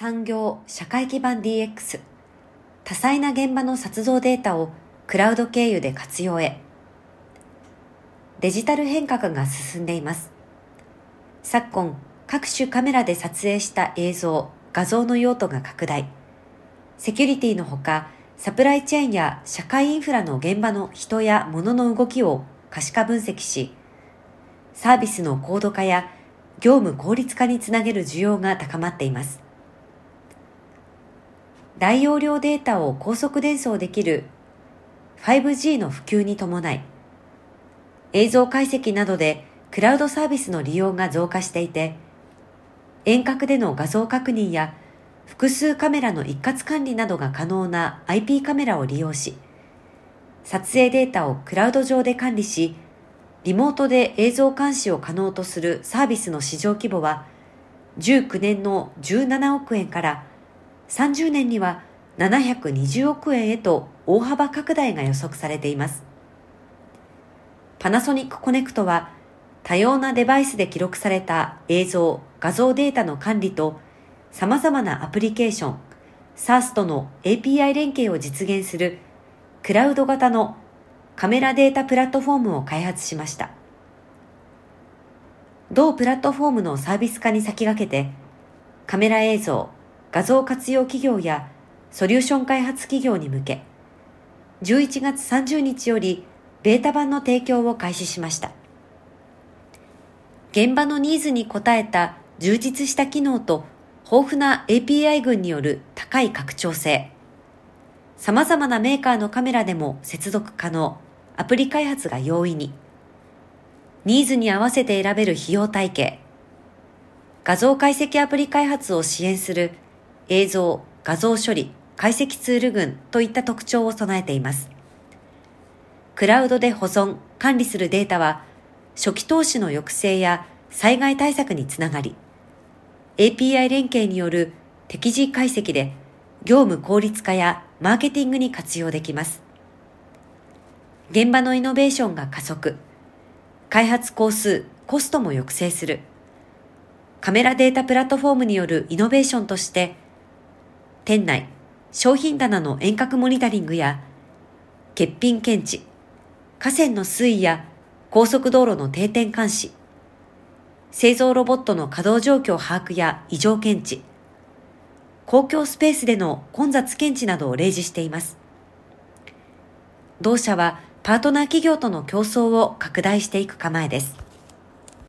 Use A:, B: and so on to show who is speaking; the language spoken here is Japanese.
A: 産業社会基盤 DX 多彩な現場の撮像データをクラウド経由で活用へ。デジタル変革が進んでいます。昨今各種カメラで撮影した映像画像の用途が拡大。セキュリティのほかサプライチェーンや社会インフラの現場の人や物の動きを可視化分析しサービスの高度化や業務効率化につなげる需要が高まっています。大容量データを高速伝送できる 5G の普及に伴い、映像解析などでクラウドサービスの利用が増加していて、遠隔での画像確認や複数カメラの一括管理などが可能な IP カメラを利用し、撮影データをクラウド上で管理し、リモートで映像監視を可能とするサービスの市場規模は、19年の17億円から30年には720億円へと大幅拡大が予測されています。パナソニックコネクトは多様なデバイスで記録された映像、画像データの管理と様々なアプリケーション、SARS との API 連携を実現するクラウド型のカメラデータプラットフォームを開発しました。同プラットフォームのサービス化に先駆けてカメラ映像、画像活用企業やソリューション開発企業に向け、11月30日よりベータ版の提供を開始しました。現場のニーズに応えた充実した機能と豊富な API 群による高い拡張性、様々なメーカーのカメラでも接続可能、アプリ開発が容易に、ニーズに合わせて選べる費用体系、画像解析アプリ開発を支援する映像、画像処理、解析ツール群といった特徴を備えています。クラウドで保存、管理するデータは、初期投資の抑制や災害対策につながり、API 連携による適時解析で業務効率化やマーケティングに活用できます。現場のイノベーションが加速、開発工数、コストも抑制する、カメラデータプラットフォームによるイノベーションとして、店内、商品棚の遠隔モニタリングや、欠品検知、河川の水位や高速道路の定点監視、製造ロボットの稼働状況把握や異常検知、公共スペースでの混雑検知などを例示しています。同社はパートナー企業との競争を拡大していく構えです。